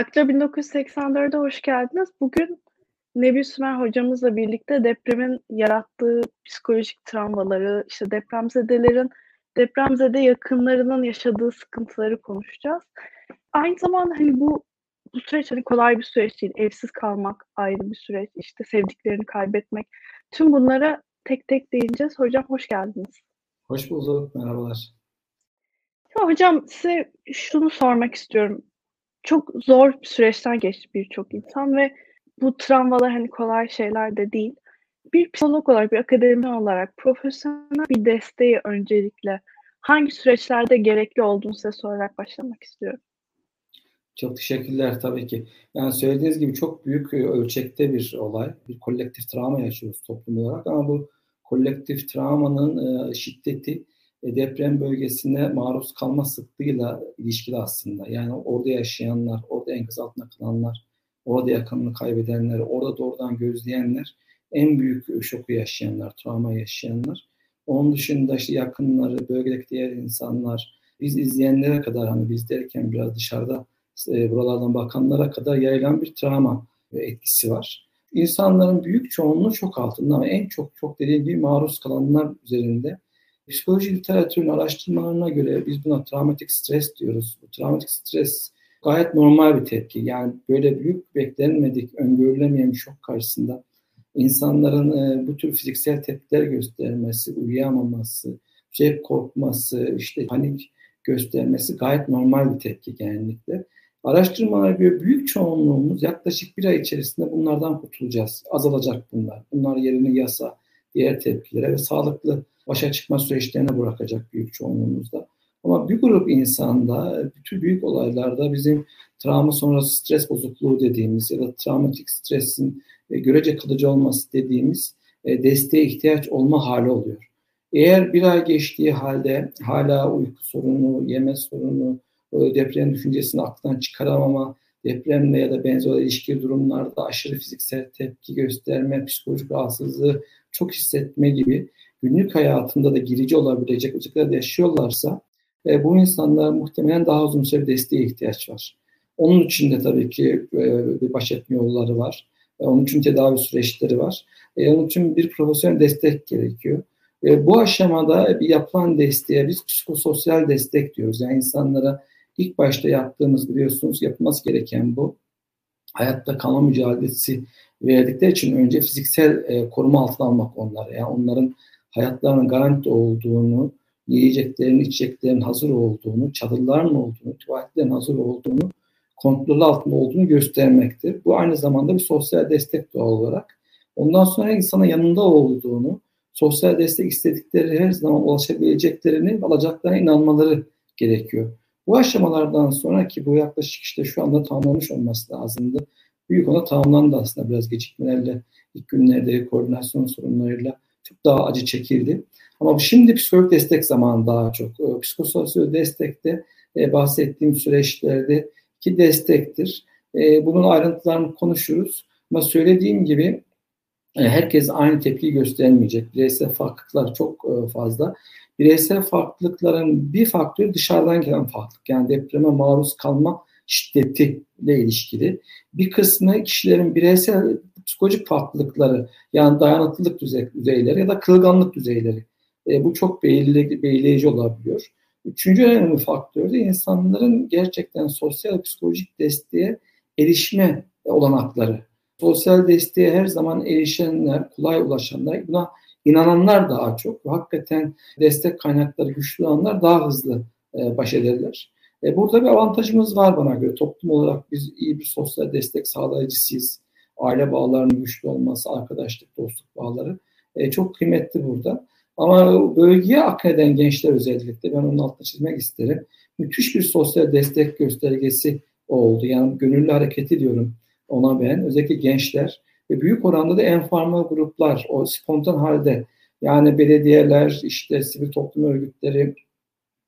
Akça 1984'e hoş geldiniz. Bugün Nebi Sümer hocamızla birlikte depremin yarattığı psikolojik travmaları, işte depremzedelerin, depremzede yakınlarının yaşadığı sıkıntıları konuşacağız. Aynı zamanda hani bu bu süreç hani kolay bir süreç değil. Evsiz kalmak ayrı bir süreç. işte sevdiklerini kaybetmek. Tüm bunlara tek tek değineceğiz. Hocam hoş geldiniz. Hoş bulduk. Merhabalar. Ya hocam size şunu sormak istiyorum çok zor bir süreçten geçti birçok insan ve bu travmalar hani kolay şeyler de değil. Bir psikolog olarak, bir akademisyen olarak profesyonel bir desteği öncelikle hangi süreçlerde gerekli olduğunu size sorarak başlamak istiyorum. Çok teşekkürler tabii ki. Yani söylediğiniz gibi çok büyük e, ölçekte bir olay. Bir kolektif travma yaşıyoruz toplum olarak ama bu kolektif travmanın e, şiddeti deprem bölgesine maruz kalma sıklığıyla ilişkili aslında. Yani orada yaşayanlar, orada enkaz altında kalanlar, orada yakınını kaybedenler, orada doğrudan gözleyenler, en büyük şoku yaşayanlar, travma yaşayanlar. Onun dışında işte yakınları, bölgedeki diğer insanlar, biz izleyenlere kadar hani biz derken biraz dışarıda e, buralardan bakanlara kadar yayılan bir travma etkisi var. İnsanların büyük çoğunluğu çok altında ama en çok çok dediğim gibi maruz kalanlar üzerinde Psikoloji literatürünün araştırmalarına göre biz buna travmatik stres diyoruz. Bu travmatik stres gayet normal bir tepki. Yani böyle büyük beklenmedik, öngörülemeyen bir şok karşısında insanların e, bu tür fiziksel tepkiler göstermesi, uyuyamaması, şey korkması, işte panik göstermesi gayet normal bir tepki genellikle. Araştırmalara göre büyük çoğunluğumuz yaklaşık bir ay içerisinde bunlardan kurtulacağız. Azalacak bunlar. Bunlar yerini yasa, diğer tepkilere ve sağlıklı başa çıkma süreçlerine bırakacak büyük çoğunluğumuzda. Ama bir grup insanda bütün büyük olaylarda bizim travma sonrası stres bozukluğu dediğimiz ya da travmatik stresin e, görece kalıcı olması dediğimiz e, desteğe ihtiyaç olma hali oluyor. Eğer bir ay geçtiği halde hala uyku sorunu, yeme sorunu, deprem düşüncesini aklından çıkaramama, depremle ya da benzer ilişki durumlarda aşırı fiziksel tepki gösterme, psikolojik rahatsızlığı çok hissetme gibi günlük hayatında da girici olabilecek özellikler yaşıyorlarsa e, bu insanlar muhtemelen daha uzun süre desteğe ihtiyaç var. Onun için de tabii ki e, baş etme yolları var. E, onun için tedavi süreçleri var. E, onun için bir profesyonel destek gerekiyor. E, bu aşamada bir yapılan desteğe biz psikososyal destek diyoruz. Yani insanlara ilk başta yaptığımız biliyorsunuz yapılması gereken bu. Hayatta kalma mücadelesi verdikleri için önce fiziksel e, koruma altına almak onları. Yani onların hayatlarının garanti olduğunu, yiyeceklerin, içeceklerin hazır olduğunu, çadırların olduğunu, tuvaletlerin hazır olduğunu, kontrol altında olduğunu göstermektir. Bu aynı zamanda bir sosyal destek doğal olarak. Ondan sonra insana yanında olduğunu, sosyal destek istedikleri her zaman ulaşabileceklerini, alacaklarına inanmaları gerekiyor. Bu aşamalardan sonra ki bu yaklaşık işte şu anda tamamlanmış olması lazımdı. Büyük ona tamamlandı aslında biraz gecikmelerle, ilk günlerde koordinasyon sorunlarıyla çok daha acı çekildi. Ama şimdi psikolojik destek zamanı daha çok. E, psikososyal destekte e, bahsettiğim süreçlerde ki destektir. E, bunun ayrıntılarını konuşuruz. Ama söylediğim gibi herkes aynı tepki göstermeyecek. Bireysel farklılıklar çok e, fazla. Bireysel farklılıkların bir faktörü dışarıdan gelen farklılık. Yani depreme maruz kalma şiddetiyle ilişkili. Bir kısmı kişilerin bireysel psikolojik farklılıkları yani dayanıklılık düzeyleri ya da kırılganlık düzeyleri. E, bu çok belirleyici, olabiliyor. Üçüncü önemli faktör de insanların gerçekten sosyal psikolojik desteğe erişme olanakları. Sosyal desteğe her zaman erişenler, kolay ulaşanlar, buna inananlar daha çok. Hakikaten destek kaynakları güçlü olanlar daha hızlı e, baş ederler. E, burada bir avantajımız var bana göre. Toplum olarak biz iyi bir sosyal destek sağlayıcısıyız aile bağlarının güçlü olması, arkadaşlık, dostluk bağları e, çok kıymetli burada. Ama bölgeye akneden gençler özellikle ben onun altını çizmek isterim. Müthiş bir sosyal destek göstergesi oldu. Yani gönüllü hareketi diyorum ona ben. Özellikle gençler ve büyük oranda da enformal gruplar o spontan halde yani belediyeler, işte sivil toplum örgütleri,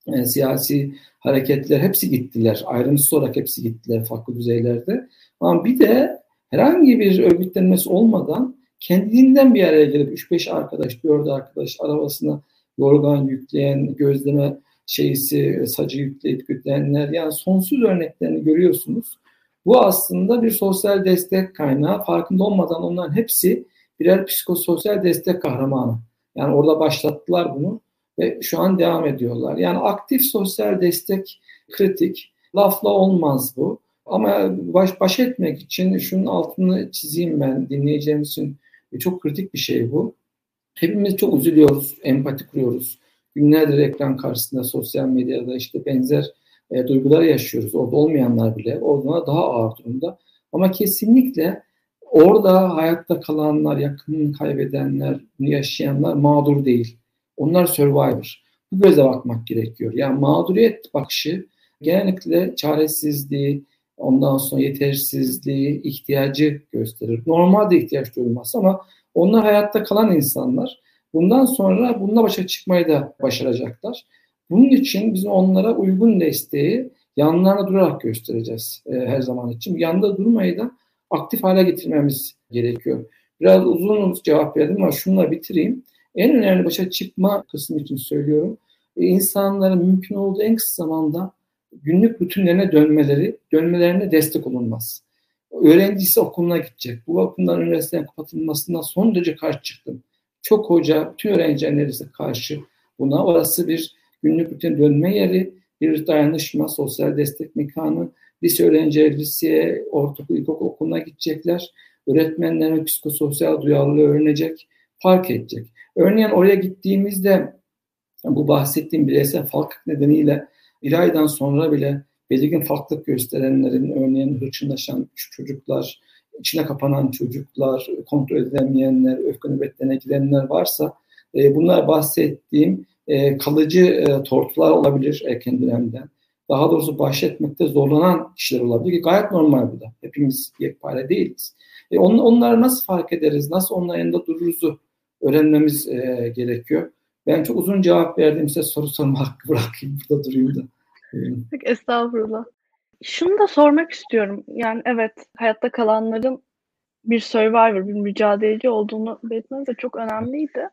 e, siyasi hareketler hepsi gittiler. Ayrımsız olarak hepsi gittiler farklı düzeylerde. Ama bir de herhangi bir örgütlenmesi olmadan kendinden bir araya gelip 3-5 arkadaş, 4 arkadaş arabasına yorgan yükleyen, gözleme şeysi, sacı yükleyip yükleyenler yani sonsuz örneklerini görüyorsunuz. Bu aslında bir sosyal destek kaynağı. Farkında olmadan onların hepsi birer psikososyal destek kahramanı. Yani orada başlattılar bunu ve şu an devam ediyorlar. Yani aktif sosyal destek kritik. Lafla olmaz bu. Ama baş, baş etmek için şunun altını çizeyim ben dinleyeceğimiz için çok kritik bir şey bu. Hepimiz çok üzülüyoruz, empati kuruyoruz. Günlerdir ekran karşısında, sosyal medyada işte benzer e, duygular yaşıyoruz. Orada olmayanlar bile orada daha ağır durumda. Ama kesinlikle orada hayatta kalanlar, yakınını kaybedenler, bunu yaşayanlar mağdur değil. Onlar survivor. Bu göze bakmak gerekiyor. Yani mağduriyet bakışı genellikle çaresizliği, ondan sonra yetersizliği, ihtiyacı gösterir. Normalde ihtiyaç duyulmaz ama onlar hayatta kalan insanlar. Bundan sonra bununla başa çıkmayı da başaracaklar. Bunun için biz onlara uygun desteği yanlarına durarak göstereceğiz e, her zaman için. Yanında durmayı da aktif hale getirmemiz gerekiyor. Biraz uzun cevap verdim ama şunla bitireyim. En önemli başa çıkma kısmı için söylüyorum. E, insanların mümkün olduğu en kısa zamanda günlük rutinlerine dönmeleri, dönmelerine destek olunmaz. Öğrencisi okuluna gidecek. Bu okulların üniversiteden kapatılmasından son derece karşı çıktım. Çok hoca, bütün öğrenciler neredeyse karşı buna. Orası bir günlük rutin dönme yeri, bir dayanışma, sosyal destek mekanı. Lise öğrencileri liseye, ortaokul, ilkokul okuluna gidecekler. Öğretmenlerin psikososyal duyarlılığı öğrenecek, fark edecek. Örneğin oraya gittiğimizde bu bahsettiğim bireysel fark nedeniyle bir aydan sonra bile belirgin farklılık gösterenlerin örneğin hırçınlaşan çocuklar, içine kapanan çocuklar, kontrol edilemeyenler, öfke nöbetlerine girenler varsa e, bunlar bahsettiğim e, kalıcı e, tortular olabilir erken dönemden. Daha doğrusu baş etmekte zorlanan kişiler olabilir ki gayet normal bu da. Hepimiz yekpare değiliz. E, on, onları nasıl fark ederiz, nasıl onların yanında dururuzu öğrenmemiz e, gerekiyor. Ben çok uzun cevap verdim size soru sorma hakkı bırakayım burada durayım da. Estağfurullah. Şunu da sormak istiyorum. Yani evet hayatta kalanların bir survivor, bir mücadeleci olduğunu belirtmeniz de çok önemliydi.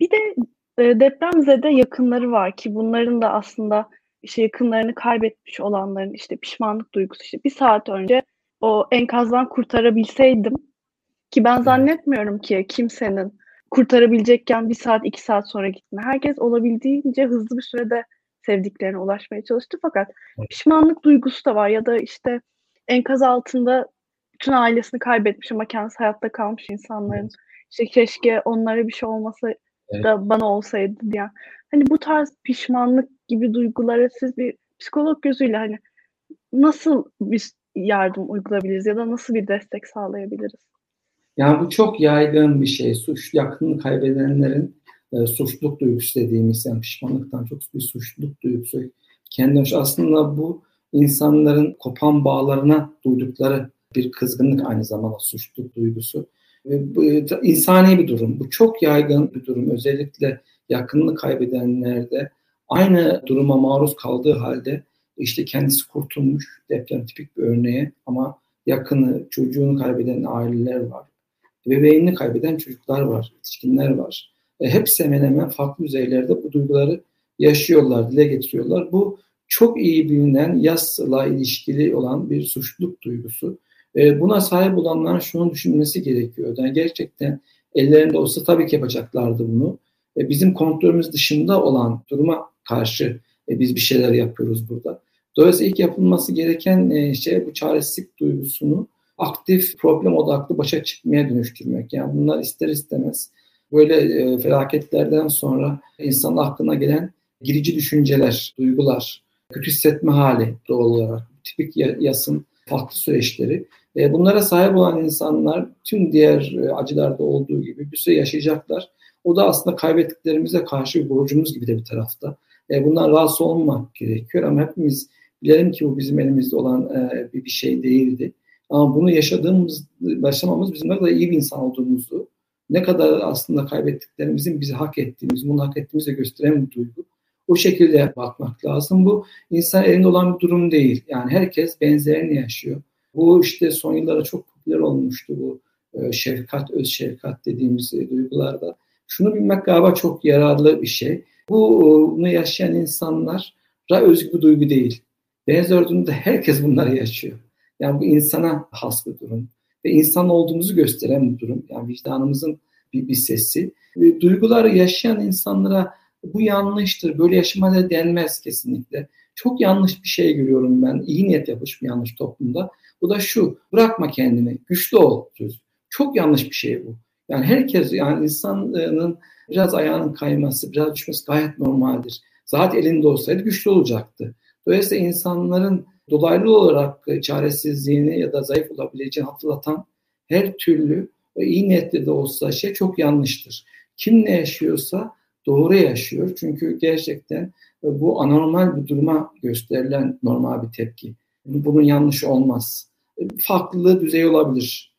Bir de e, depremzede yakınları var ki bunların da aslında işte yakınlarını kaybetmiş olanların işte pişmanlık duygusu. İşte bir saat önce o enkazdan kurtarabilseydim ki ben zannetmiyorum ki kimsenin kurtarabilecekken bir saat iki saat sonra gitme. Herkes olabildiğince hızlı bir sürede sevdiklerine ulaşmaya çalıştı. Fakat pişmanlık duygusu da var ya da işte enkaz altında bütün ailesini kaybetmiş ama kendisi hayatta kalmış insanların işte keşke onlara bir şey olmasa evet. da bana olsaydı diye. Hani bu tarz pişmanlık gibi duygulara siz bir psikolog gözüyle hani nasıl bir yardım uygulayabiliriz ya da nasıl bir destek sağlayabiliriz? Yani bu çok yaygın bir şey. Suç yakınını kaybedenlerin e, suçluluk duygusu dediğimiz yani pişmanlıktan çok bir suçluluk duygusu. Kendi aslında bu insanların kopan bağlarına duydukları bir kızgınlık aynı zamanda suçluluk duygusu. Bu, insani bir durum. Bu çok yaygın bir durum. Özellikle yakınını kaybedenlerde aynı duruma maruz kaldığı halde işte kendisi kurtulmuş deprem tipik bir örneğe ama yakını, çocuğunu kaybeden aileler var. Bebeğini kaybeden çocuklar var, yetişkinler var. E, hepsi hemen hemen farklı düzeylerde bu duyguları yaşıyorlar, dile getiriyorlar. Bu çok iyi bilinen yasla ilişkili olan bir suçluluk duygusu. E, buna sahip olanlar şunu düşünmesi gerekiyor. Yani gerçekten ellerinde olsa tabii ki yapacaklardı bunu. E, bizim kontrolümüz dışında olan duruma karşı e, biz bir şeyler yapıyoruz burada. Dolayısıyla ilk yapılması gereken e, şey bu çaresizlik duygusunu aktif problem odaklı başa çıkmaya dönüştürmek. Yani bunlar ister istemez böyle e, felaketlerden sonra insanın aklına gelen girici düşünceler, duygular, kötü hissetme hali doğal olarak, tipik yasın farklı süreçleri. E, bunlara sahip olan insanlar tüm diğer e, acılarda olduğu gibi bir süre yaşayacaklar. O da aslında kaybettiklerimize karşı bir borcumuz gibi de bir tarafta. E, bundan rahatsız olmamak gerekiyor ama hepimiz bilelim ki bu bizim elimizde olan e, bir, bir şey değildi. Ama bunu yaşadığımız, başlamamız bizim ne kadar iyi bir insan olduğumuzu, ne kadar aslında kaybettiklerimizin bizi hak ettiğimiz, bunu hak ettiğimizi gösteren bir duygu. O şekilde bakmak lazım. Bu insan elinde olan bir durum değil. Yani herkes benzerini yaşıyor. Bu işte son yıllarda çok popüler olmuştu bu e, şefkat, öz şefkat dediğimiz e, duygularda. Şunu bilmek galiba çok yararlı bir şey. Bu e, bunu yaşayan insanlara özgü bir duygu değil. Benzer durumda herkes bunları yaşıyor. Yani bu insana has bir durum. Ve insan olduğumuzu gösteren bir durum. Yani vicdanımızın bir, bir sesi. Ve duyguları yaşayan insanlara bu yanlıştır, böyle yaşamaya denmez kesinlikle. Çok yanlış bir şey görüyorum ben. İyi niyet yapmış bir yanlış toplumda. Bu da şu, bırakma kendini, güçlü ol söz. Çok yanlış bir şey bu. Yani herkes, yani insanın biraz ayağının kayması, biraz düşmesi gayet normaldir. Zaten elinde olsaydı güçlü olacaktı. Dolayısıyla insanların dolaylı olarak çaresizliğini ya da zayıf olabileceğini hatırlatan her türlü iyi niyetli de olsa şey çok yanlıştır. Kim ne yaşıyorsa doğru yaşıyor. Çünkü gerçekten bu anormal bir duruma gösterilen normal bir tepki. Bunun yanlış olmaz. Farklı düzey olabilir.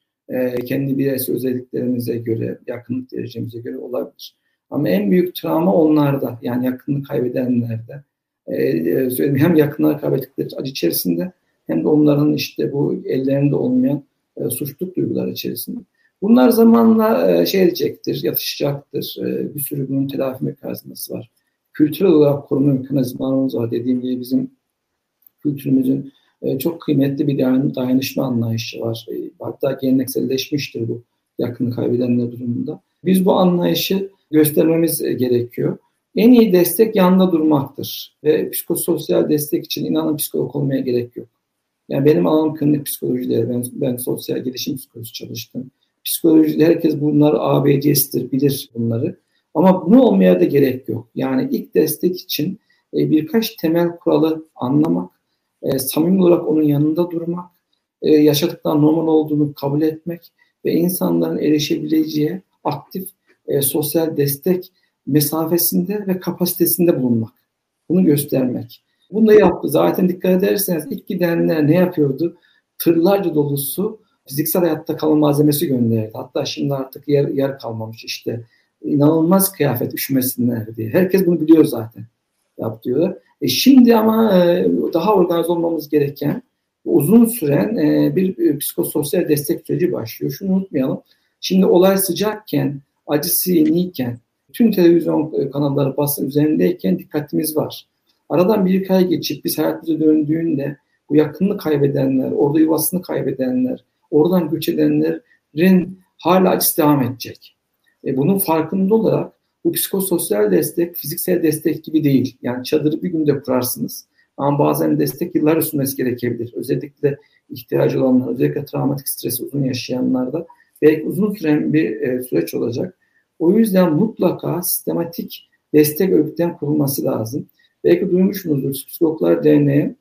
Kendi bireysel özelliklerimize göre, yakınlık derecemize göre olabilir. Ama en büyük travma onlarda, yani yakınlık kaybedenlerde. Hem yakınlar kaybettikleri acı içerisinde hem de onların işte bu ellerinde olmayan suçluk duyguları içerisinde. Bunlar zamanla şey edecektir, yatışacaktır. Bir sürü bunun telafi mekanizması var kültürel olarak koruma mekanizmalarımız var. Dediğim gibi bizim kültürümüzün e, çok kıymetli bir dayanışma anlayışı var. E, hatta gelenekselleşmiştir bu yakını kaybedenler durumunda. Biz bu anlayışı göstermemiz e, gerekiyor. En iyi destek yanında durmaktır. Ve psikososyal destek için inanın psikolog olmaya gerek yok. Yani benim alanım klinik psikolojidir. Ben, ben sosyal gelişim psikolojisi çalıştım. Psikolojide herkes bunlar ABC'sidir, bilir bunları. Ama bunu olmaya da gerek yok. Yani ilk destek için e, birkaç temel kuralı anlamak, e, samimi olarak onun yanında durmak, e, yaşadıktan normal olduğunu kabul etmek ve insanların erişebileceği aktif e, sosyal destek mesafesinde ve kapasitesinde bulunmak. Bunu göstermek. Bunu da yaptı. Zaten dikkat ederseniz ilk gidenler ne yapıyordu? Tırlarca dolusu fiziksel hayatta kalma malzemesi gönderdi. Hatta şimdi artık yer, yer kalmamış işte inanılmaz kıyafet üşümesinler diye. Herkes bunu biliyor zaten. Yap diyorlar. E şimdi ama e, daha organize olmamız gereken uzun süren e, bir e, psikososyal destek süreci başlıyor. Şunu unutmayalım. Şimdi olay sıcakken, acısı yeniyken, tüm televizyon kanalları basın üzerindeyken dikkatimiz var. Aradan bir iki ay geçip biz hayatımıza döndüğünde bu yakınını kaybedenler, orada yuvasını kaybedenler, oradan göç edenlerin hala devam edecek. E, bunun farkında olarak bu psikososyal destek fiziksel destek gibi değil. Yani çadırı bir günde kurarsınız. Ama bazen destek yıllar sürmesi gerekebilir. Özellikle ihtiyacı olanlar, özellikle travmatik stresi uzun yaşayanlarda belki uzun süren bir e, süreç olacak. O yüzden mutlaka sistematik destek örgütten kurulması lazım. Belki duymuşsunuzdur Psikologlar Derneği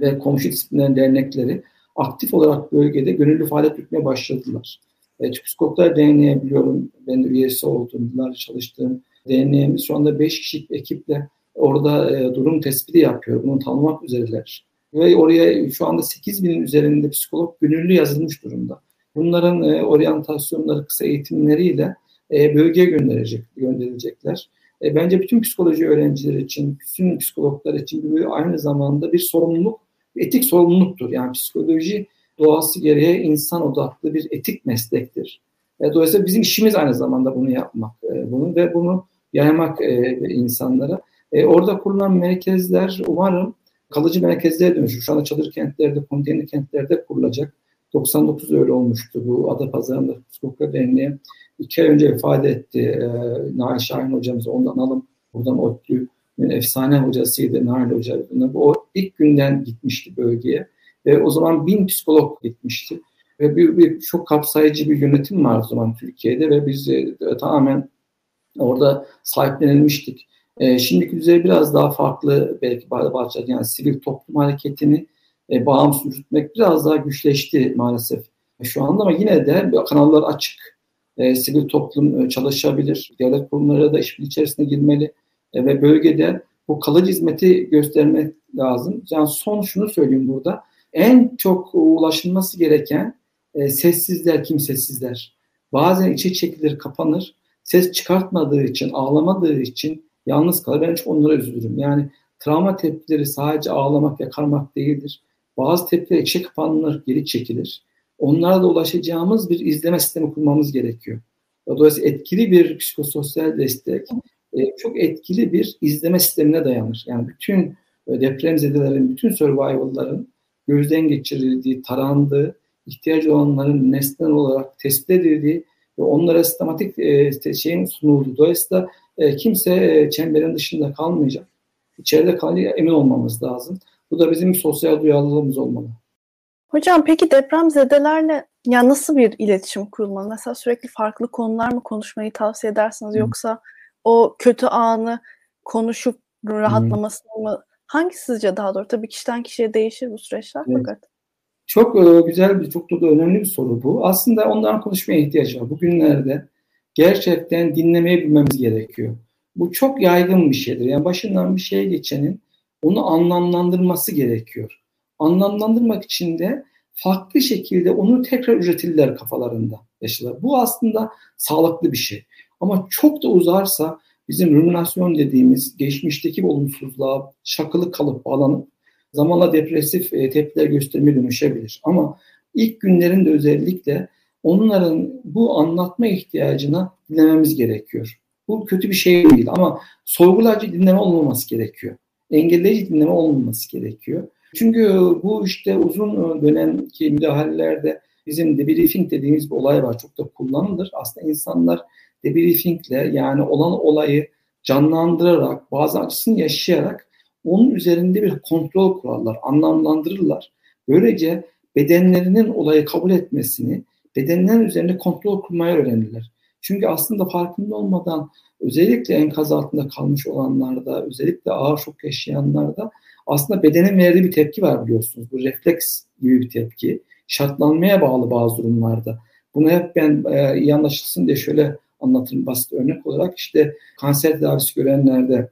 ve komşu disiplinler dernekleri aktif olarak bölgede gönüllü faaliyet yürütmeye başladılar. E, Psikoplar Derneği biliyorum, ben de üyesi oldum, yıllarca çalıştığım derneğimiz şu anda 5 kişilik ekiple orada e, durum tespiti yapıyor. Bunu tanımak üzereler. Ve oraya şu anda 8 binin üzerinde psikolog gönüllü yazılmış durumda. Bunların e, oryantasyonları, kısa eğitimleriyle e, bölgeye gönderecek, gönderilecekler. E, bence bütün psikoloji öğrencileri için, bütün psikologlar için aynı zamanda bir sorumluluk, etik sorumluluktur. Yani psikoloji doğası gereği insan odaklı bir etik meslektir. E, dolayısıyla bizim işimiz aynı zamanda bunu yapmak, e, bunu ve bunu yaymak e, insanlara. E, orada kurulan merkezler umarım kalıcı merkezlere dönüşür. Şu anda çadır kentlerde, konteyner kentlerde kurulacak. 99 öyle olmuştu bu Adapazarı'nda Psikologa Derneği. iki ay önce ifade etti. E, Nail Şahin hocamız ondan alım. Buradan ODTÜ'nün efsane hocasıydı Nail Hoca. O ilk günden gitmişti bölgeye. E, o zaman bin psikolog gitmişti. Ve bir, bir çok kapsayıcı bir yönetim var o zaman Türkiye'de ve biz e, tamamen orada sahiplenilmiştik. E, şimdiki düzey biraz daha farklı belki bazı yani sivil toplum hareketini e, bağımsız yürütmek biraz daha güçleşti maalesef şu anda ama yine de kanallar açık. E, sivil toplum e, çalışabilir. Devlet kurumları da işbirliği içerisine girmeli e, ve bölgede bu kalıcı hizmeti göstermek lazım. Yani son şunu söyleyeyim burada en çok ulaşılması gereken e, sessizler, kimsesizler. Bazen içi çekilir, kapanır. Ses çıkartmadığı için, ağlamadığı için yalnız kalır. Ben çok onlara üzülürüm. Yani travma tepkileri sadece ağlamak, yakarmak değildir. Bazı tepkiler içe kapanır, geri çekilir. Onlara da ulaşacağımız bir izleme sistemi kurmamız gerekiyor. Dolayısıyla etkili bir psikososyal destek, e, çok etkili bir izleme sistemine dayanır. Yani bütün depremzedelerin, bütün survival'ların gözden geçirildiği, tarandığı, ihtiyacı olanların nesnel olarak tespit edildiği ve onlara sistematik e, şeyin sunulduğu. Dolayısıyla e, kimse e, çemberin dışında kalmayacak. İçeride kalıyor emin olmamız lazım. Bu da bizim sosyal duyarlılığımız olmalı. Hocam peki deprem zedelerle ya nasıl bir iletişim kurulmalı? Mesela sürekli farklı konular mı konuşmayı tavsiye edersiniz yoksa o kötü anı konuşup rahatlamasını Hı. mı? Hangisi sizce daha doğru? Tabii kişiden kişiye değişir bu süreçler evet. fakat. Çok e, güzel bir, çok da önemli bir soru bu. Aslında ondan konuşmaya ihtiyaç var. Bugünlerde gerçekten dinlemeyi bilmemiz gerekiyor. Bu çok yaygın bir şeydir. Yani başından bir şeye geçenin onu anlamlandırması gerekiyor. Anlamlandırmak için de farklı şekilde onu tekrar üretirler kafalarında yaşlar. Bu aslında sağlıklı bir şey. Ama çok da uzarsa bizim ruminasyon dediğimiz geçmişteki olumsuzluğa şakılı kalıp bağlanıp zamanla depresif e, tepkiler göstermeye dönüşebilir. Ama ilk günlerinde özellikle onların bu anlatma ihtiyacına dinlememiz gerekiyor. Bu kötü bir şey değil ama sorgulayıcı dinleme olmaması gerekiyor. Engelleyici dinleme olmaması gerekiyor. Çünkü bu işte uzun dönemki müdahalelerde bizim debriefing dediğimiz bir olay var. Çok da kullanılır. Aslında insanlar debriefingle yani olan olayı canlandırarak, bazı açısını yaşayarak onun üzerinde bir kontrol kurarlar, anlamlandırırlar. Böylece bedenlerinin olayı kabul etmesini, bedenlerin üzerinde kontrol kurmayı öğrenirler. Çünkü aslında farkında olmadan özellikle enkaz altında kalmış olanlarda, özellikle ağır şok yaşayanlarda aslında bedenin verdiği bir tepki var biliyorsunuz. Bu refleks gibi bir tepki. Şartlanmaya bağlı bazı durumlarda. Bunu hep ben e, iyi anlaşılsın diye şöyle anlatırım basit örnek olarak. işte kanser tedavisi görenlerde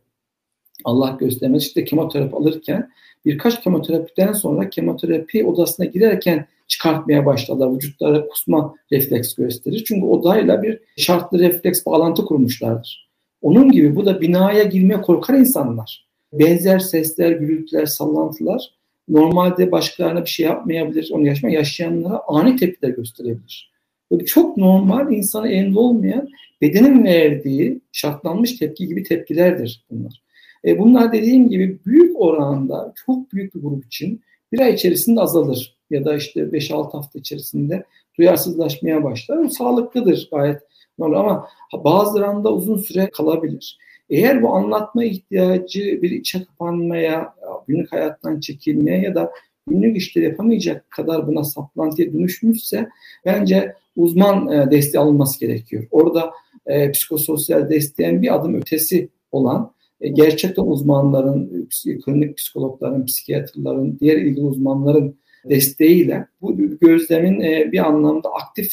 Allah göstermez işte kemoterapi alırken birkaç kemoterapiden sonra kemoterapi odasına girerken çıkartmaya başladılar. Vücutlara kusma refleks gösterir. Çünkü odayla bir şartlı refleks bağlantı kurmuşlardır. Onun gibi bu da binaya girmeye korkan insanlar. Benzer sesler, gürültüler, sallantılar normalde başkalarına bir şey yapmayabilir. Onu yaşama yaşayanlara ani tepkiler gösterebilir. Böyle çok normal, insana elinde olmayan bedenin verdiği şartlanmış tepki gibi tepkilerdir bunlar. E bunlar dediğim gibi büyük oranda çok büyük bir grup için bir ay içerisinde azalır ya da işte 5-6 hafta içerisinde duyarsızlaşmaya başlar. Bu sağlıklıdır gayet normal ama bazılarında uzun süre kalabilir. Eğer bu anlatma ihtiyacı bir içe kapanmaya, günlük hayattan çekilmeye ya da günlük işleri yapamayacak kadar buna saplantıya dönüşmüşse bence uzman e, desteği alınması gerekiyor. Orada e, psikososyal desteğin bir adım ötesi olan e, gerçekten uzmanların, klinik psikologların, psikiyatrların, diğer ilgili uzmanların desteğiyle bu gözlemin e, bir anlamda aktif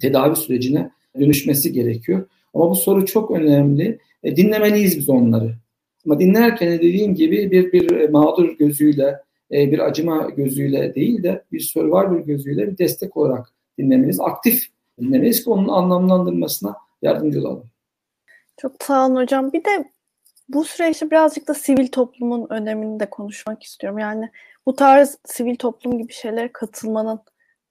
tedavi sürecine dönüşmesi gerekiyor. Ama bu soru çok önemli. E, dinlemeliyiz biz onları. Ama dinlerken dediğim gibi bir bir mağdur gözüyle, bir acıma gözüyle değil de bir survivor gözüyle bir destek olarak dinlemeliyiz. Aktif dinlemeliyiz ki onun anlamlandırmasına yardımcı olalım. Çok sağ olun hocam. Bir de bu süreçte birazcık da sivil toplumun önemini de konuşmak istiyorum. Yani bu tarz sivil toplum gibi şeylere katılmanın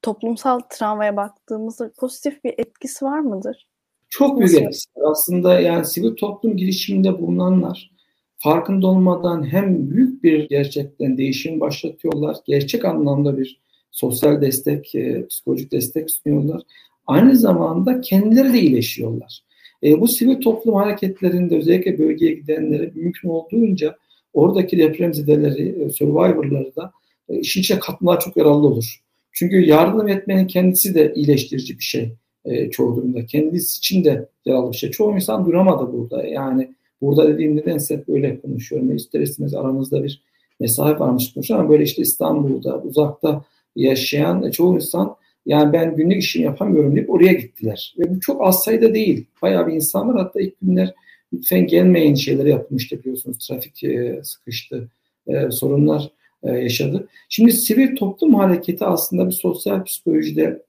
toplumsal travmaya baktığımızda pozitif bir etkisi var mıdır? Çok büyük etkisi Aslında yani sivil toplum girişiminde bulunanlar farkında olmadan hem büyük bir gerçekten değişim başlatıyorlar, gerçek anlamda bir sosyal destek, e, psikolojik destek sunuyorlar. Aynı zamanda kendileri de iyileşiyorlar. E, bu sivil toplum hareketlerinde özellikle bölgeye gidenlere mümkün olduğunca oradaki depremzedeleri, e, survivor'ları da e, işin içine katmalar çok yararlı olur. Çünkü yardım etmenin kendisi de iyileştirici bir şey e, çoğu durumda. Kendisi için de yararlı bir şey. Çoğu insan duramadı burada. Yani burada dediğim nedense hep öyle konuşuyorum. İster istemez aramızda bir mesafe varmış konuşuyor ama böyle işte İstanbul'da, uzakta yaşayan e, çoğu insan yani ben günlük işimi yapamıyorum deyip oraya gittiler. Ve bu çok az sayıda değil. Bayağı bir insan var. Hatta ilk günler lütfen gelmeyin şeyleri yapmıştı biliyorsunuz. Trafik e, sıkıştı, e, sorunlar yaşadı. Şimdi sivil toplum hareketi aslında bir sosyal psikolojide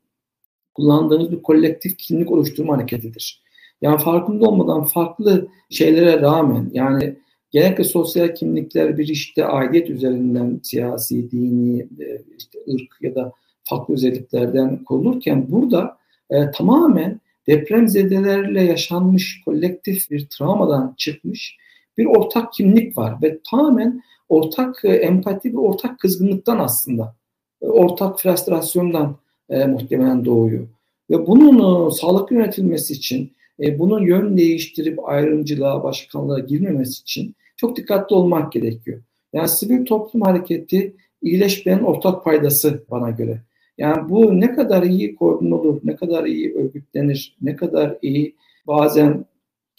kullandığımız bir kolektif kimlik oluşturma hareketidir. Yani farkında olmadan farklı şeylere rağmen yani genellikle sosyal kimlikler bir işte aidiyet üzerinden siyasi, dini, e, işte ırk ya da farklı özelliklerden kurulurken burada e, tamamen depremzedelerle yaşanmış kolektif bir travmadan çıkmış bir ortak kimlik var ve tamamen ortak e, empati ve ortak kızgınlıktan aslında, e, ortak frustrasyondan e, muhtemelen doğuyor. Ve bunun e, sağlıklı yönetilmesi için, e, bunun yön değiştirip ayrımcılığa, başkanlığa girmemesi için çok dikkatli olmak gerekiyor. Yani sivil toplum hareketi iyileşmenin ortak paydası bana göre. Yani bu ne kadar iyi koordine olur, ne kadar iyi örgütlenir, ne kadar iyi bazen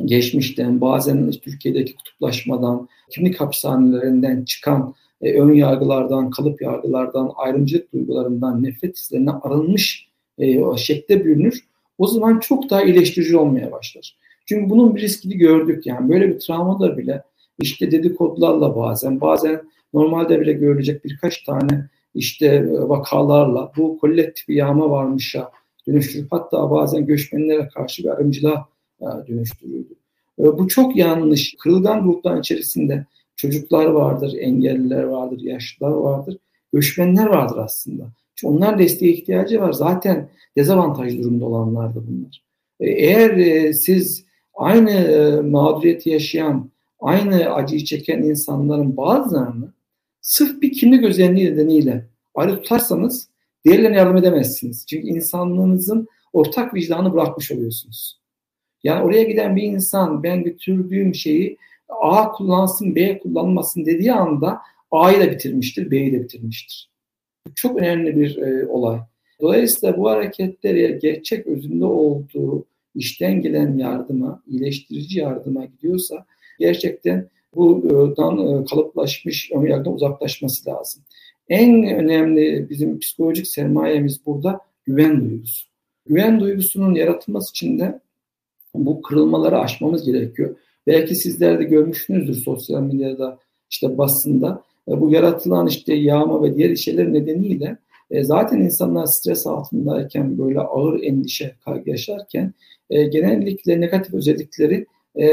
geçmişten, bazen Türkiye'deki kutuplaşmadan, kimlik hapishanelerinden çıkan e, ön yargılardan, kalıp yargılardan, ayrımcılık duygularından, nefret hislerinden arınmış e, şekle bürünür. O zaman çok daha iyileştirici olmaya başlar. Çünkü bunun bir riskini gördük yani. Böyle bir travmada bile işte dedikodularla bazen, bazen normalde bile görülecek birkaç tane işte e, vakalarla bu kolektif bir yağma varmışa dönüştürüp hatta bazen göçmenlere karşı bir ayrımcılığa e, dönüştürüldü. E, bu çok yanlış. Kırılgan grupların içerisinde çocuklar vardır, engelliler vardır, yaşlılar vardır, göçmenler vardır aslında. Onlar desteğe ihtiyacı var. Zaten dezavantaj durumda olanlar da bunlar. Eğer siz aynı mağduriyeti yaşayan, aynı acıyı çeken insanların bazılarını sırf bir kimlik özelliği nedeniyle ayrı tutarsanız diğerlerine yardım edemezsiniz. Çünkü insanlığınızın ortak vicdanı bırakmış oluyorsunuz. Yani oraya giden bir insan ben götürdüğüm şeyi A kullansın B kullanmasın dediği anda A'yı da bitirmiştir, B'yi de bitirmiştir. Çok önemli bir e, olay. Dolayısıyla bu hareketler gerçek özünde olduğu işten gelen yardıma, iyileştirici yardıma gidiyorsa gerçekten buradan e, kalıplaşmış önyargıdan uzaklaşması lazım. En önemli bizim psikolojik sermayemiz burada güven duygusu. Güven duygusunun yaratılması için de bu kırılmaları aşmamız gerekiyor. Belki sizler de görmüşsünüzdür sosyal medyada, işte basında. E, bu yaratılan işte yağma ve diğer şeyler nedeniyle e, zaten insanlar stres altındayken böyle ağır endişe yaşarken genellikle negatif özellikleri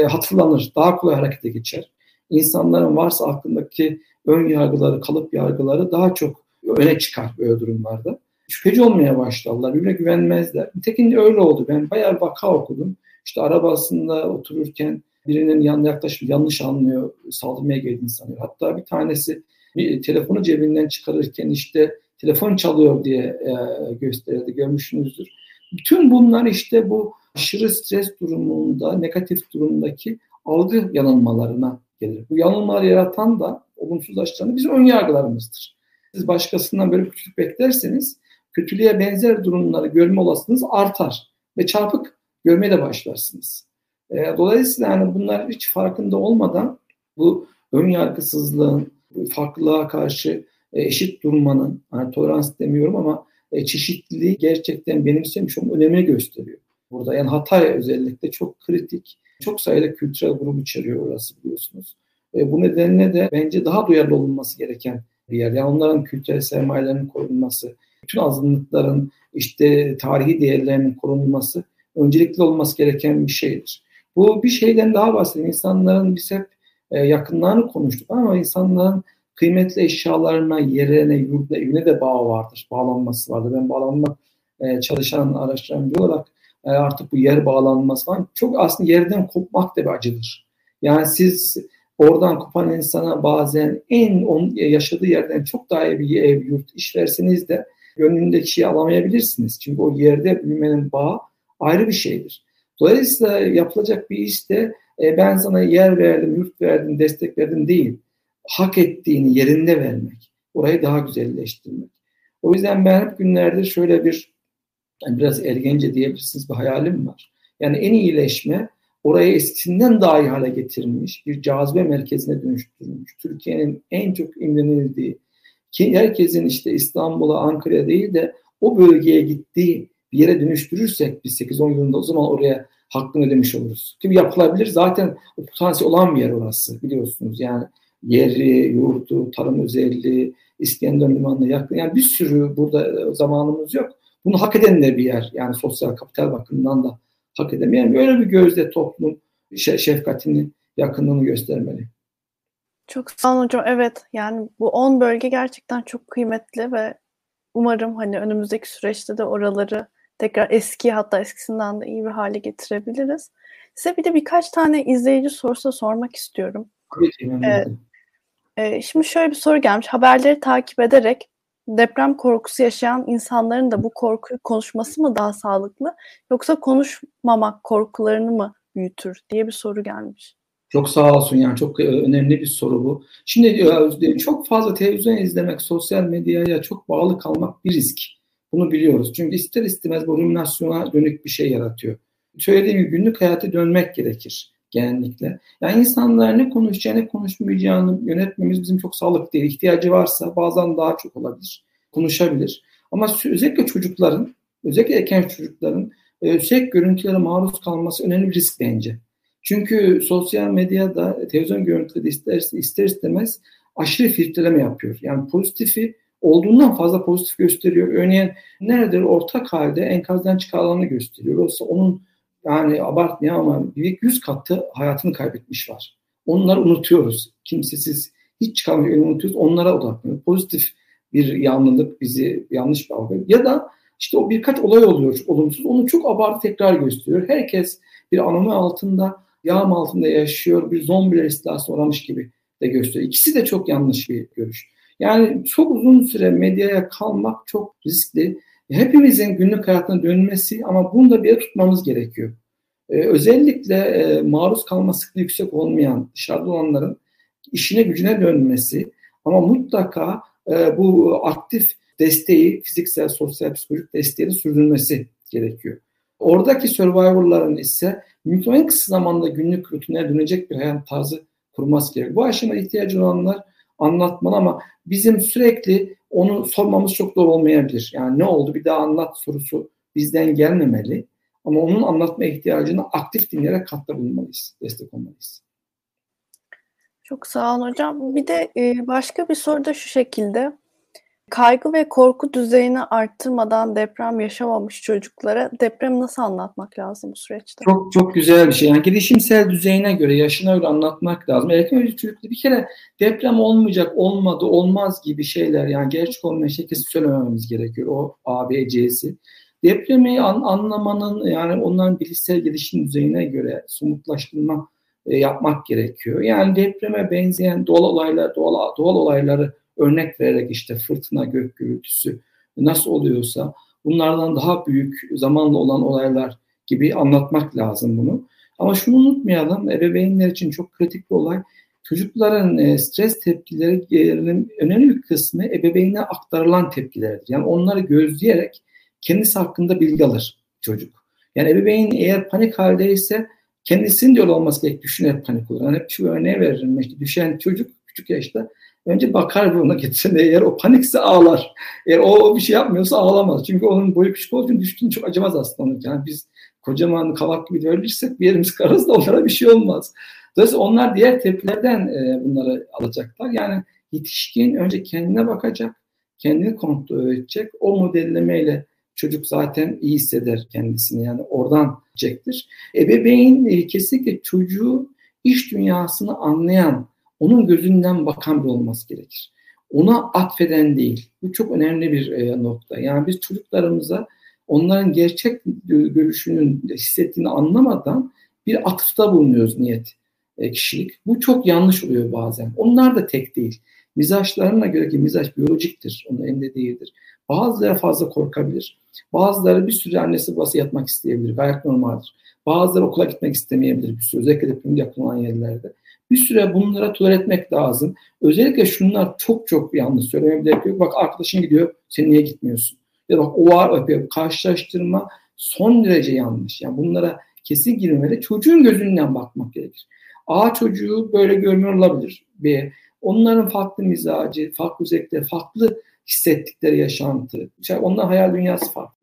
hatırlanır, daha kolay harekete geçer insanların varsa aklındaki ön yargıları, kalıp yargıları daha çok öne çıkar böyle durumlarda. Şüpheci olmaya başladılar, birbirine güvenmezler. Nitekim öyle oldu. Ben bayağı vaka okudum. İşte arabasında otururken birinin yanına yaklaşıp yanlış anlıyor, saldırmaya geldiğini sanıyor. Hatta bir tanesi bir telefonu cebinden çıkarırken işte telefon çalıyor diye e, gösterildi, görmüşsünüzdür. Bütün bunlar işte bu aşırı stres durumunda, negatif durumdaki algı yanılmalarına gelir. Bu yanılmaları yaratan da olumsuzlaştıranı bizim ön yargılarımızdır. Siz başkasından böyle kötülük beklerseniz kötülüğe benzer durumları görme olasılığınız artar ve çarpık görmeye de başlarsınız. E, dolayısıyla yani bunlar hiç farkında olmadan bu ön yargısızlığın, farklılığa karşı e, eşit durmanın, yani tolerans demiyorum ama e, çeşitliliği gerçekten benimsemiş olmanın önemini gösteriyor. Burada yani Hatay özellikle çok kritik çok sayıda kültürel grup içeriyor orası biliyorsunuz. E, bu nedenle de bence daha duyarlı olunması gereken bir yer. Yani onların kültürel sermayelerinin korunması, bütün azınlıkların işte tarihi değerlerinin korunması öncelikli olması gereken bir şeydir. Bu bir şeyden daha bahsedeyim. İnsanların biz hep e, yakınlarını konuştuk ama insanların kıymetli eşyalarına, yerine, yurduna, evine de bağ vardır. Bağlanması vardır. Ben bağlanmak e, çalışan araştıran bir olarak e, artık bu yer bağlanması falan çok aslında yerden kopmak da bir acıdır. Yani siz oradan kopan insana bazen en on, yaşadığı yerden çok daha iyi bir ev, yurt, iş verseniz de gönlündeki şeyi alamayabilirsiniz. Çünkü o yerde büyümenin bağı ayrı bir şeydir. Dolayısıyla yapılacak bir iş de e, ben sana yer verdim, yurt verdim, destek verdim değil. Hak ettiğini yerinde vermek. Orayı daha güzelleştirmek. O yüzden ben hep günlerdir şöyle bir yani biraz ergence diyebilirsiniz bir hayalim var. Yani en iyileşme orayı eskisinden daha iyi hale getirilmiş, bir cazibe merkezine dönüştürülmüş. Türkiye'nin en çok imrenildiği, herkesin işte İstanbul'a, Ankara'ya değil de o bölgeye gittiği bir yere dönüştürürsek biz 8-10 yılında o zaman oraya hakkını ödemiş oluruz. Ki yapılabilir. Zaten o potansiyel olan bir yer orası biliyorsunuz. Yani yeri, yurdu, tarım özelliği, İskender Limanı'na yakın. Yani bir sürü burada zamanımız yok bunu hak eden de bir yer. Yani sosyal kapital bakımından da hak edemeyen böyle bir gözle toplum şefkatini, yakınlığını göstermeli. Çok sağ olun hocam. Evet yani bu 10 bölge gerçekten çok kıymetli ve umarım hani önümüzdeki süreçte de oraları tekrar eski hatta eskisinden de iyi bir hale getirebiliriz. Size bir de birkaç tane izleyici sorusu sormak istiyorum. Evet. e, Şimdi şöyle bir soru gelmiş. Haberleri takip ederek deprem korkusu yaşayan insanların da bu korkuyu konuşması mı daha sağlıklı yoksa konuşmamak korkularını mı büyütür diye bir soru gelmiş. Çok sağ olsun yani çok e, önemli bir soru bu. Şimdi e, çok fazla televizyon izlemek, sosyal medyaya çok bağlı kalmak bir risk. Bunu biliyoruz. Çünkü ister istemez bu ruminasyona dönük bir şey yaratıyor. Söylediğim gibi günlük hayata dönmek gerekir genellikle. Yani insanlar ne konuşacağını konuşmayacağını yönetmemiz bizim çok sağlıklı değil. İhtiyacı varsa bazen daha çok olabilir. Konuşabilir. Ama özellikle çocukların, özellikle erken çocukların yüksek görüntülere maruz kalması önemli bir risk bence. Çünkü sosyal medyada televizyon görüntüleri ister, ister istemez aşırı filtreleme yapıyor. Yani pozitifi olduğundan fazla pozitif gösteriyor. Örneğin neredir ortak halde enkazdan çıkarılanı gösteriyor. Oysa onun yani abartmıyor ama büyük yüz katı hayatını kaybetmiş var. Onları unutuyoruz. Kimsesiz hiç çıkarmayı unutuyoruz. Onlara odaklanıyoruz. Pozitif bir yanlılık bizi yanlış bir algı. Ya da işte o birkaç olay oluyor olumsuz. Onu çok abartı tekrar gösteriyor. Herkes bir anomi altında, yağım altında yaşıyor. Bir zombiler istilasına uğramış gibi de gösteriyor. İkisi de çok yanlış bir görüş. Yani çok uzun süre medyaya kalmak çok riskli. Hepimizin günlük hayatına dönmesi ama bunu da bir tutmamız gerekiyor. Ee, özellikle e, maruz kalma sıklığı yüksek olmayan dışarıda olanların işine gücüne dönmesi ama mutlaka e, bu aktif desteği, fiziksel, sosyal, psikolojik desteği de sürdürülmesi gerekiyor. Oradaki survivor'ların ise mümkün en kısa zamanda günlük rutine dönecek bir hayat tarzı kurması gerekiyor. Bu aşamada ihtiyacı olanlar anlatmalı ama bizim sürekli onu sormamız çok doğru olmayabilir. Yani ne oldu bir daha anlat sorusu bizden gelmemeli. Ama onun anlatma ihtiyacını aktif dinleyerek katkıda bulunmalıyız, destek olmalıyız. Çok sağ olun hocam. Bir de e, başka bir soru da şu şekilde. Kaygı ve korku düzeyini arttırmadan deprem yaşamamış çocuklara deprem nasıl anlatmak lazım bu süreçte? Çok çok güzel bir şey. Yani gelişimsel düzeyine göre, yaşına göre anlatmak lazım. Erken çocukları bir kere deprem olmayacak, olmadı, olmaz gibi şeyler yani gerçek olmayan şey kesin söylemememiz gerekiyor. O A, B, C'si. Depremi an, anlamanın yani onların bilişsel gelişim düzeyine göre somutlaştırma e, yapmak gerekiyor. Yani depreme benzeyen doğal olaylar, doğal, doğal olayları örnek vererek işte fırtına, gök gürültüsü nasıl oluyorsa bunlardan daha büyük zamanla olan olaylar gibi anlatmak lazım bunu. Ama şunu unutmayalım, ebeveynler için çok kritik bir olay. Çocukların e, stres tepkilerinin önemli bir kısmı ebeveynine aktarılan tepkilerdir. Yani onları gözleyerek kendisi hakkında bilgi alır çocuk. Yani ebeveyn eğer panik haldeyse kendisinin de yol olması gerek düşünerek panik olur. Yani hep şu örneği veririm. İşte düşen çocuk küçük yaşta önce bakar bir ona getirin. Eğer o panikse ağlar. Eğer o bir şey yapmıyorsa ağlamaz. Çünkü onun boyu küçük olduğu için düştüğünü çok acımaz aslında. Onun. Yani biz kocaman kavak gibi ölürsek bir yerimiz kararız da onlara bir şey olmaz. Dolayısıyla onlar diğer tepkilerden e, bunları alacaklar. Yani yetişkin önce kendine bakacak, kendini kontrol edecek. O modellemeyle çocuk zaten iyi hisseder kendisini yani oradan çektir. Ebeveyn e, kesinlikle çocuğu iş dünyasını anlayan, onun gözünden bakan bir olması gerekir. Ona atfeden değil. Bu çok önemli bir e, nokta. Yani biz çocuklarımıza onların gerçek görüşünün hissettiğini anlamadan bir atıfta bulunuyoruz niyet e, kişilik. Bu çok yanlış oluyor bazen. Onlar da tek değil. Mizaçlarına göre ki mizaç biyolojiktir. Onun elinde değildir. Bazıları fazla korkabilir. Bazıları bir süre annesi babası yatmak isteyebilir. Gayet normaldir. Bazıları okula gitmek istemeyebilir bir süre. Özellikle deprem yakın olan yerlerde. Bir süre bunlara etmek lazım. Özellikle şunlar çok çok yanlış söylemem gerekiyor. Bak arkadaşın gidiyor, sen niye gitmiyorsun? Ya bak o var, karşılaştırma son derece yanlış. Yani bunlara kesin girmeli. Çocuğun gözünden bakmak gerekir. A çocuğu böyle görmüyor olabilir. B onların farklı mizacı, farklı zevkleri, farklı hissettikleri yaşantı. İşte onların hayal dünyası farklı.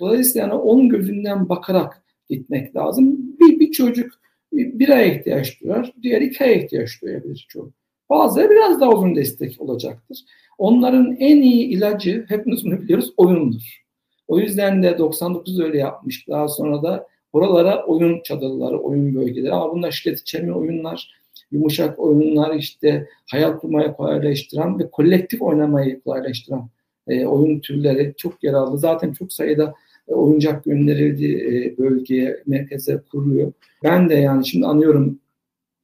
Dolayısıyla yani onun gözünden bakarak gitmek lazım. Bir, bir çocuk bir aya ihtiyaç duyar, diğer iki aya ihtiyaç duyabilir çocuk. Bazıları biraz daha uzun destek olacaktır. Onların en iyi ilacı, hepimiz bunu biliyoruz, oyundur. O yüzden de 99 öyle yapmış. Daha sonra da buralara oyun çadırları, oyun bölgeleri ama bunlar şiddet içermeyen oyunlar, yumuşak oyunlar işte hayal kurmayı kolaylaştıran ve kolektif oynamayı kolaylaştıran e, oyun türleri çok yer aldı. Zaten çok sayıda oyuncak gönderildi e, bölgeye, merkeze kuruluyor. Ben de yani şimdi anıyorum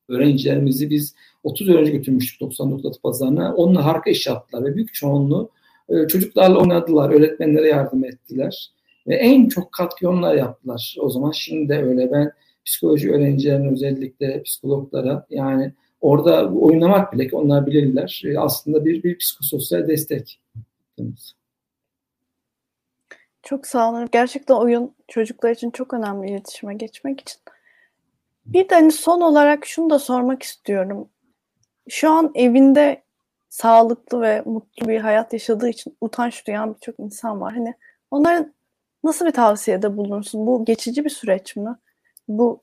öğrencilerimizi biz 30 öğrenci götürmüştük 99 Atı Pazarı'na. Onunla harika iş yaptılar ve büyük çoğunluğu e, çocuklarla oynadılar, öğretmenlere yardım ettiler. Ve en çok katkı onlar yaptılar. O zaman şimdi de öyle. Ben psikoloji öğrencilerine özellikle psikologlara yani orada oynamak bile ki onlar bilirler e, aslında bir, bir psikososyal destek. Çok sağ olun. Gerçekten oyun çocuklar için çok önemli iletişime geçmek için. Bir de hani son olarak şunu da sormak istiyorum. Şu an evinde sağlıklı ve mutlu bir hayat yaşadığı için utanç duyan birçok insan var. Hani onların nasıl bir tavsiyede bulunursun? Bu geçici bir süreç mi? Bu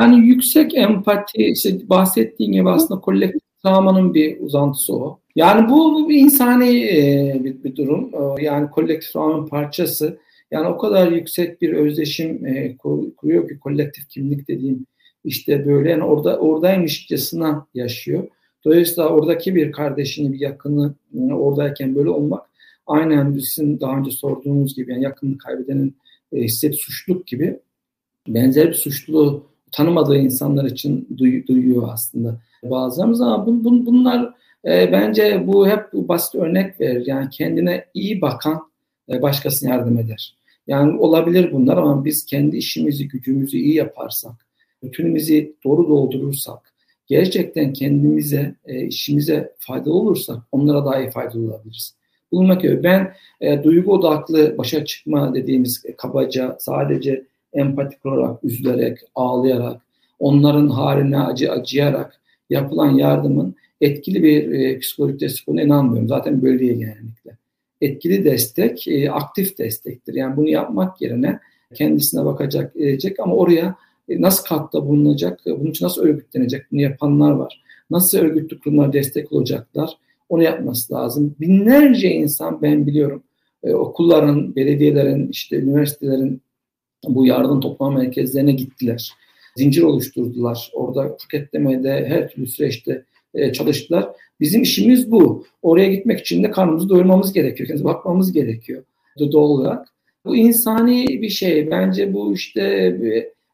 yani yüksek empati, işte bahsettiğin gibi aslında kolektif travmanın bir uzantısı o. Yani bu, bir insani e, bir, bir durum. E, yani kolektif travmanın parçası. Yani o kadar yüksek bir özdeşim e, kuruyor ki kolektif kimlik dediğim işte böyle yani orada oradaymışçasına yaşıyor. Dolayısıyla oradaki bir kardeşini, bir yakını yani oradayken böyle olmak aynen sizin daha önce sorduğunuz gibi yani yakınını kaybedenin e, hisset suçluluk gibi benzer bir suçluluğu tanımadığı insanlar için duy, duyuyor aslında bazılarımız ama bun, bun, bunlar e, bence bu hep basit örnek verir. Yani kendine iyi bakan e, başkasına yardım eder. Yani olabilir bunlar ama biz kendi işimizi, gücümüzü iyi yaparsak, bütünümüzü doğru doldurursak, gerçekten kendimize, e, işimize faydalı olursak onlara daha iyi faydalı olabiliriz. Bulmak gibi. Ben e, duygu odaklı başa çıkma dediğimiz e, kabaca sadece empatik olarak, üzülerek, ağlayarak, onların haline acı acıyarak yapılan yardımın etkili bir e, psikolojik destek olduğuna inanmıyorum. Zaten böyle değil genellikle. Etkili destek, e, aktif destektir. Yani bunu yapmak yerine kendisine bakacak, edecek ama oraya e, nasıl katkıda bulunacak, bunun için nasıl örgütlenecek, bunu yapanlar var. Nasıl örgütlü kurumlar destek olacaklar, onu yapması lazım. Binlerce insan ben biliyorum, e, okulların, belediyelerin, işte üniversitelerin bu yardım toplama merkezlerine gittiler. Zincir oluşturdular. Orada paketlemede her türlü süreçte e, çalıştılar. Bizim işimiz bu. Oraya gitmek için de karnımızı doyurmamız gerekiyor. Kendimize bakmamız gerekiyor doğal olarak. Bu insani bir şey. Bence bu işte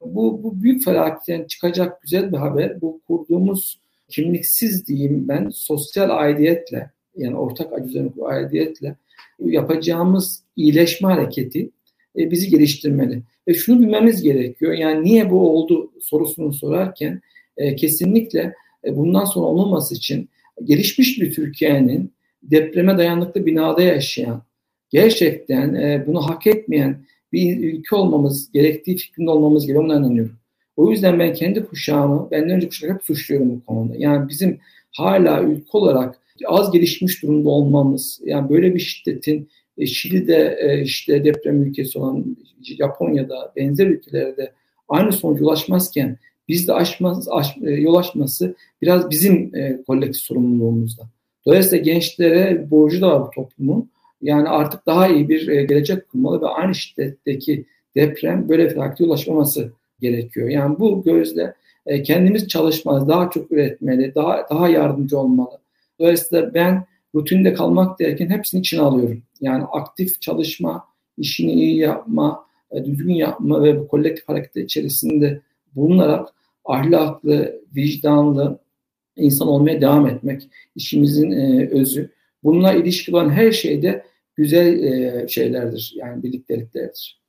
bu, bu büyük felaketten çıkacak güzel bir haber. Bu kurduğumuz kimliksiz diyeyim ben sosyal aidiyetle yani ortak acı aidiyetle yapacağımız iyileşme hareketi e, bizi geliştirmeli. Ve şunu bilmemiz gerekiyor. Yani niye bu oldu sorusunu sorarken e, kesinlikle bundan sonra olmaması için gelişmiş bir Türkiye'nin depreme dayanıklı binada yaşayan, gerçekten e, bunu hak etmeyen bir ülke olmamız gerektiği fikrinde olmamız gerekiyor. Ona inanıyorum. O yüzden ben kendi kuşağımı, benden önce kuşak hep suçluyorum bu konuda. Yani bizim hala ülke olarak az gelişmiş durumda olmamız, yani böyle bir şiddetin e, Şili'de e, işte deprem ülkesi olan Japonya'da benzer ülkelerde aynı sonuca ulaşmazken bizde aşmaz, aş, e, yol açması biraz bizim e, kolektif sorumluluğumuzda. Dolayısıyla gençlere borcu da var bu toplumun. Yani artık daha iyi bir e, gelecek kurmalı ve aynı şiddetteki deprem böyle felakete ulaşmaması gerekiyor. Yani bu gözle e, kendimiz çalışmaz, daha çok üretmeli, daha daha yardımcı olmalı. Dolayısıyla ben rutinde kalmak derken hepsini içine alıyorum. Yani aktif çalışma, işini iyi yapma, e, düzgün yapma ve bu kolektif hareket içerisinde bulunarak ahlaklı, vicdanlı insan olmaya devam etmek işimizin e, özü. Bununla ilişki olan her şeyde güzel e, şeylerdir. Yani birlikteliklerdir.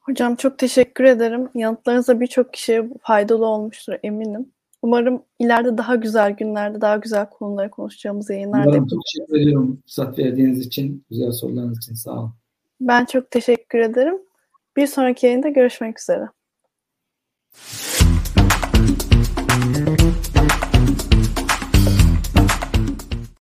Hocam çok teşekkür ederim. Yanıtlarınızda birçok kişiye faydalı olmuştur eminim. Umarım ileride daha güzel günlerde daha güzel konuları konuşacağımız yayınlarda Umarım çok teşekkür ediyorum fırsat verdiğiniz için, güzel sorularınız için sağ olun. Ben çok teşekkür ederim. Bir sonraki yayında görüşmek üzere. Thank you.